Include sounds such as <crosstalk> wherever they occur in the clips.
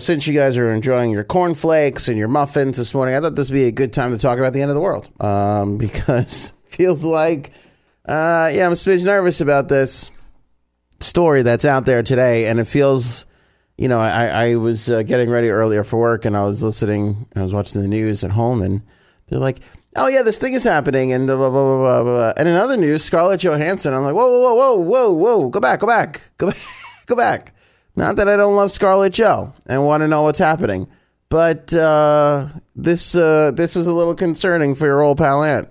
Since you guys are enjoying your cornflakes and your muffins this morning, I thought this would be a good time to talk about the end of the world. <laughs> Um, because feels like, uh, yeah, I'm a smidge nervous about this story that's out there today, and it feels, you know, I, I was uh, getting ready earlier for work, and I was listening, I was watching the news at home, and they're like, "Oh yeah, this thing is happening," and blah blah blah blah blah. And in other news, Scarlett Johansson, I'm like, "Whoa whoa whoa whoa whoa whoa, go back, go back, go back, <laughs> go back." Not that I don't love Scarlett Joe and want to know what's happening, but uh, this uh, this was a little concerning for your old pal Ann.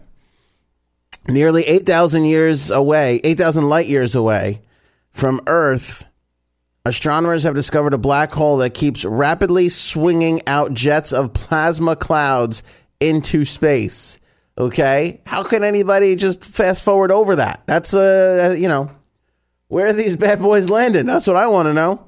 Nearly eight thousand years away, eight thousand light years away from Earth, astronomers have discovered a black hole that keeps rapidly swinging out jets of plasma clouds into space. Okay, how can anybody just fast forward over that? That's uh, you know, where are these bad boys landing? That's what I want to know.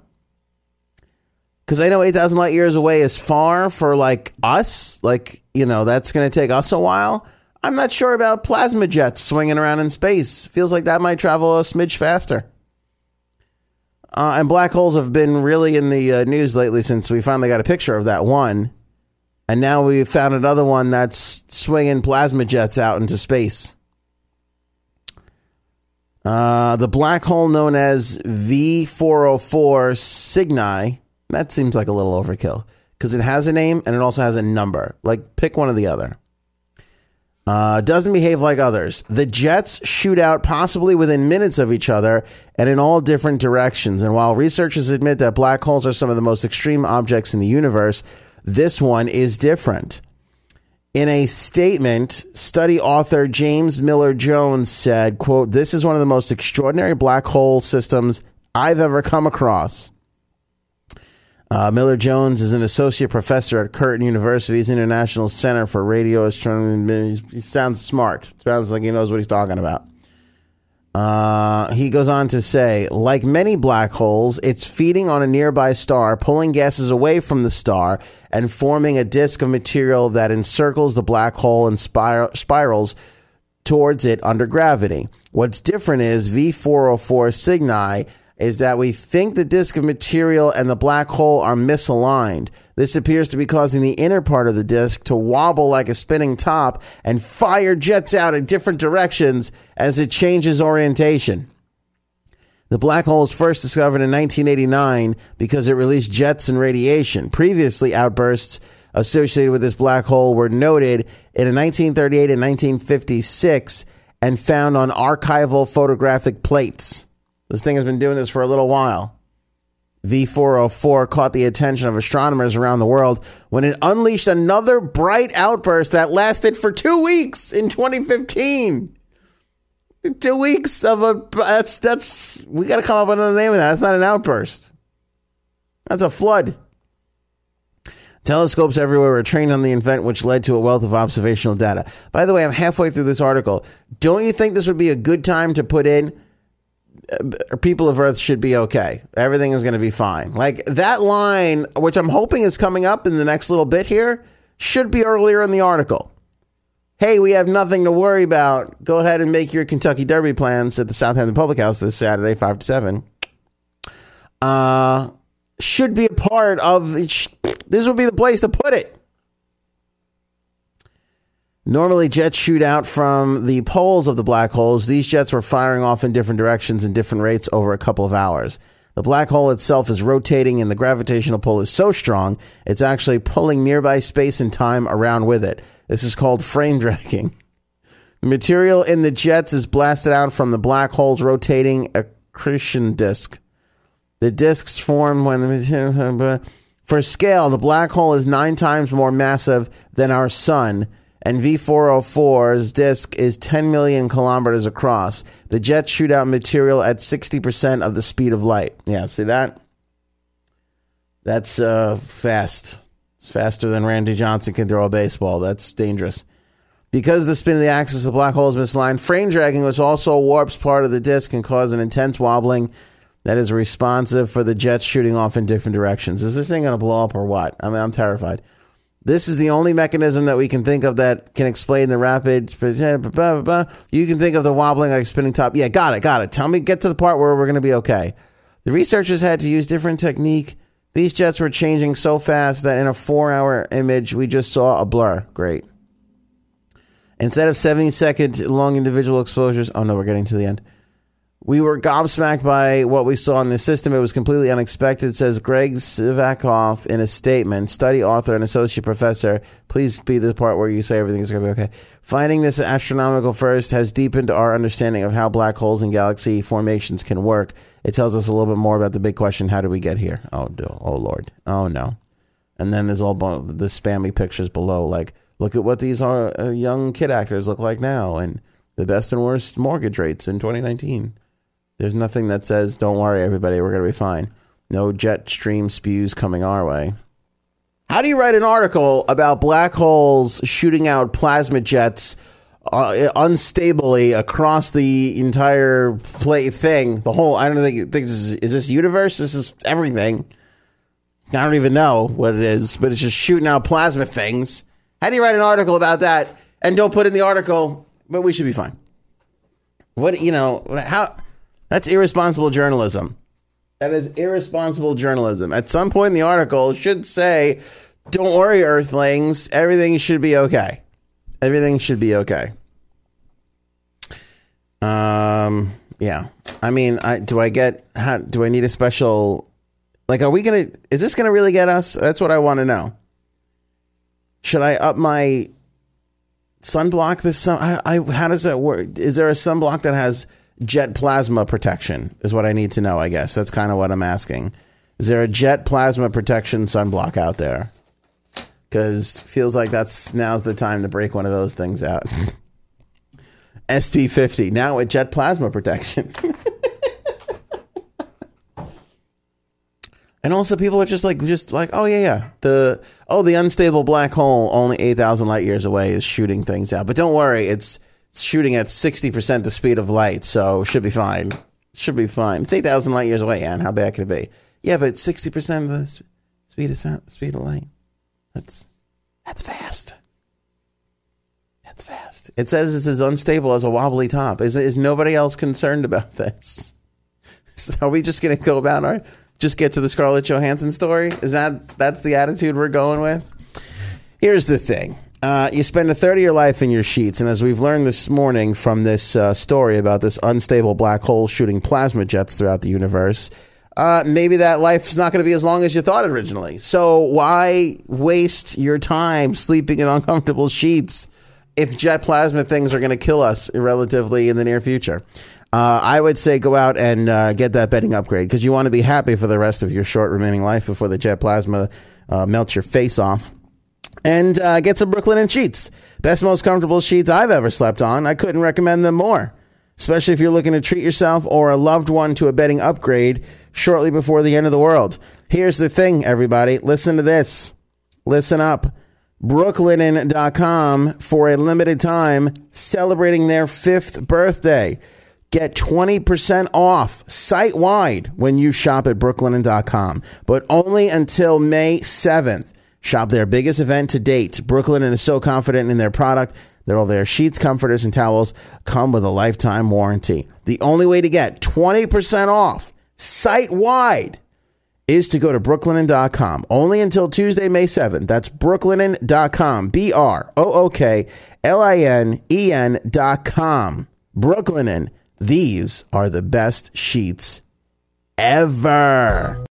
Because I know 8,000 light years away is far for like us. Like, you know, that's going to take us a while. I'm not sure about plasma jets swinging around in space. Feels like that might travel a smidge faster. Uh, and black holes have been really in the uh, news lately since we finally got a picture of that one. And now we've found another one that's swinging plasma jets out into space. Uh, the black hole known as V404 Cygni that seems like a little overkill because it has a name and it also has a number. Like, pick one or the other. Uh, doesn't behave like others. The jets shoot out possibly within minutes of each other and in all different directions. And while researchers admit that black holes are some of the most extreme objects in the universe, this one is different. In a statement, study author James Miller Jones said, quote, This is one of the most extraordinary black hole systems I've ever come across. Uh, Miller Jones is an associate professor at Curtin University's International Center for Radio Astronomy. He sounds smart. Sounds like he knows what he's talking about. Uh, he goes on to say, like many black holes, it's feeding on a nearby star, pulling gases away from the star, and forming a disk of material that encircles the black hole and spir- spirals towards it under gravity. What's different is V404 Cygni is that we think the disk of material and the black hole are misaligned. This appears to be causing the inner part of the disk to wobble like a spinning top and fire jets out in different directions as it changes orientation. The black hole was first discovered in 1989 because it released jets and radiation. Previously, outbursts associated with this black hole were noted in 1938 and 1956 and found on archival photographic plates. This thing has been doing this for a little while. V404 caught the attention of astronomers around the world when it unleashed another bright outburst that lasted for two weeks in 2015. Two weeks of a that's that's we got to come up with another name of that. That's not an outburst. That's a flood. Telescopes everywhere were trained on the event, which led to a wealth of observational data. By the way, I'm halfway through this article. Don't you think this would be a good time to put in? People of Earth should be okay. Everything is going to be fine. Like that line, which I'm hoping is coming up in the next little bit here, should be earlier in the article. Hey, we have nothing to worry about. Go ahead and make your Kentucky Derby plans at the Southampton Public House this Saturday, 5 to 7. Uh, should be a part of this would be the place to put it. Normally, jets shoot out from the poles of the black holes. These jets were firing off in different directions and different rates over a couple of hours. The black hole itself is rotating, and the gravitational pull is so strong, it's actually pulling nearby space and time around with it. This is called frame dragging. The material in the jets is blasted out from the black hole's rotating accretion disk. The disks form when <laughs> for scale, the black hole is nine times more massive than our sun and V404's disk is 10 million kilometers across. The jets shoot out material at 60% of the speed of light. Yeah, see that? That's uh, fast. It's faster than Randy Johnson can throw a baseball. That's dangerous. Because the spin of the axis of the black hole is misaligned, frame dragging, which also warps part of the disk and cause an intense wobbling that is responsive for the jets shooting off in different directions. Is this thing going to blow up or what? I mean, I'm terrified. This is the only mechanism that we can think of that can explain the rapid. You can think of the wobbling like spinning top. Yeah, got it, got it. Tell me, get to the part where we're going to be okay. The researchers had to use different technique. These jets were changing so fast that in a four hour image, we just saw a blur. Great. Instead of 70 second long individual exposures, oh no, we're getting to the end. We were gobsmacked by what we saw in the system. It was completely unexpected, says Greg Sivakoff in a statement. Study author and associate professor. Please be the part where you say everything's going to be okay. Finding this astronomical first has deepened our understanding of how black holes and galaxy formations can work. It tells us a little bit more about the big question how do we get here? Oh, oh Lord. Oh, no. And then there's all the spammy pictures below, like, look at what these uh, young kid actors look like now, and the best and worst mortgage rates in 2019. There's nothing that says, don't worry, everybody, we're going to be fine. No jet stream spews coming our way. How do you write an article about black holes shooting out plasma jets uh, unstably across the entire play thing? The whole, I don't think, this is, is this universe? This is everything. I don't even know what it is, but it's just shooting out plasma things. How do you write an article about that and don't put in the article, but we should be fine? What, you know, how that's irresponsible journalism. That is irresponsible journalism. At some point in the article, should say, "Don't worry, Earthlings. Everything should be okay. Everything should be okay." Um. Yeah. I mean, I do I get? How, do I need a special? Like, are we gonna? Is this gonna really get us? That's what I want to know. Should I up my sunblock this sun? I, I how does that work? Is there a sunblock that has jet plasma protection is what I need to know, I guess. That's kind of what I'm asking. Is there a jet plasma protection sunblock out there? Because feels like that's now's the time to break one of those things out. <laughs> SP50 now with jet plasma protection. <laughs> and also people are just like just like oh yeah yeah the oh the unstable black hole only 8000 light years away is shooting things out. But don't worry, it's shooting at 60% the speed of light, so should be fine. Should be fine. It's 8,000 light years away, Ann. How bad can it be? Yeah, but 60% of the speed of sound, speed of light. That's that's fast. That's fast. It says it's as unstable as a wobbly top. Is is nobody else concerned about this? <laughs> So are we just going to go about our just get to the Scarlett Johansson story? Is that that's the attitude we're going with? Here's the thing. Uh, you spend a third of your life in your sheets, and as we've learned this morning from this uh, story about this unstable black hole shooting plasma jets throughout the universe, uh, maybe that life is not going to be as long as you thought originally. So why waste your time sleeping in uncomfortable sheets if jet plasma things are going to kill us relatively in the near future? Uh, I would say go out and uh, get that bedding upgrade because you want to be happy for the rest of your short remaining life before the jet plasma uh, melts your face off and uh, get some Brooklinen sheets. Best, most comfortable sheets I've ever slept on. I couldn't recommend them more, especially if you're looking to treat yourself or a loved one to a bedding upgrade shortly before the end of the world. Here's the thing, everybody. Listen to this. Listen up. Brooklinen.com for a limited time celebrating their fifth birthday. Get 20% off site wide when you shop at brooklinen.com, but only until May 7th. Shop their biggest event to date. Brooklinen is so confident in their product that all their sheets, comforters, and towels come with a lifetime warranty. The only way to get 20% off site wide is to go to brooklinen.com only until Tuesday, May 7th. That's brooklinen.com. B R O O K L I N E N.com. Brooklinen. These are the best sheets ever.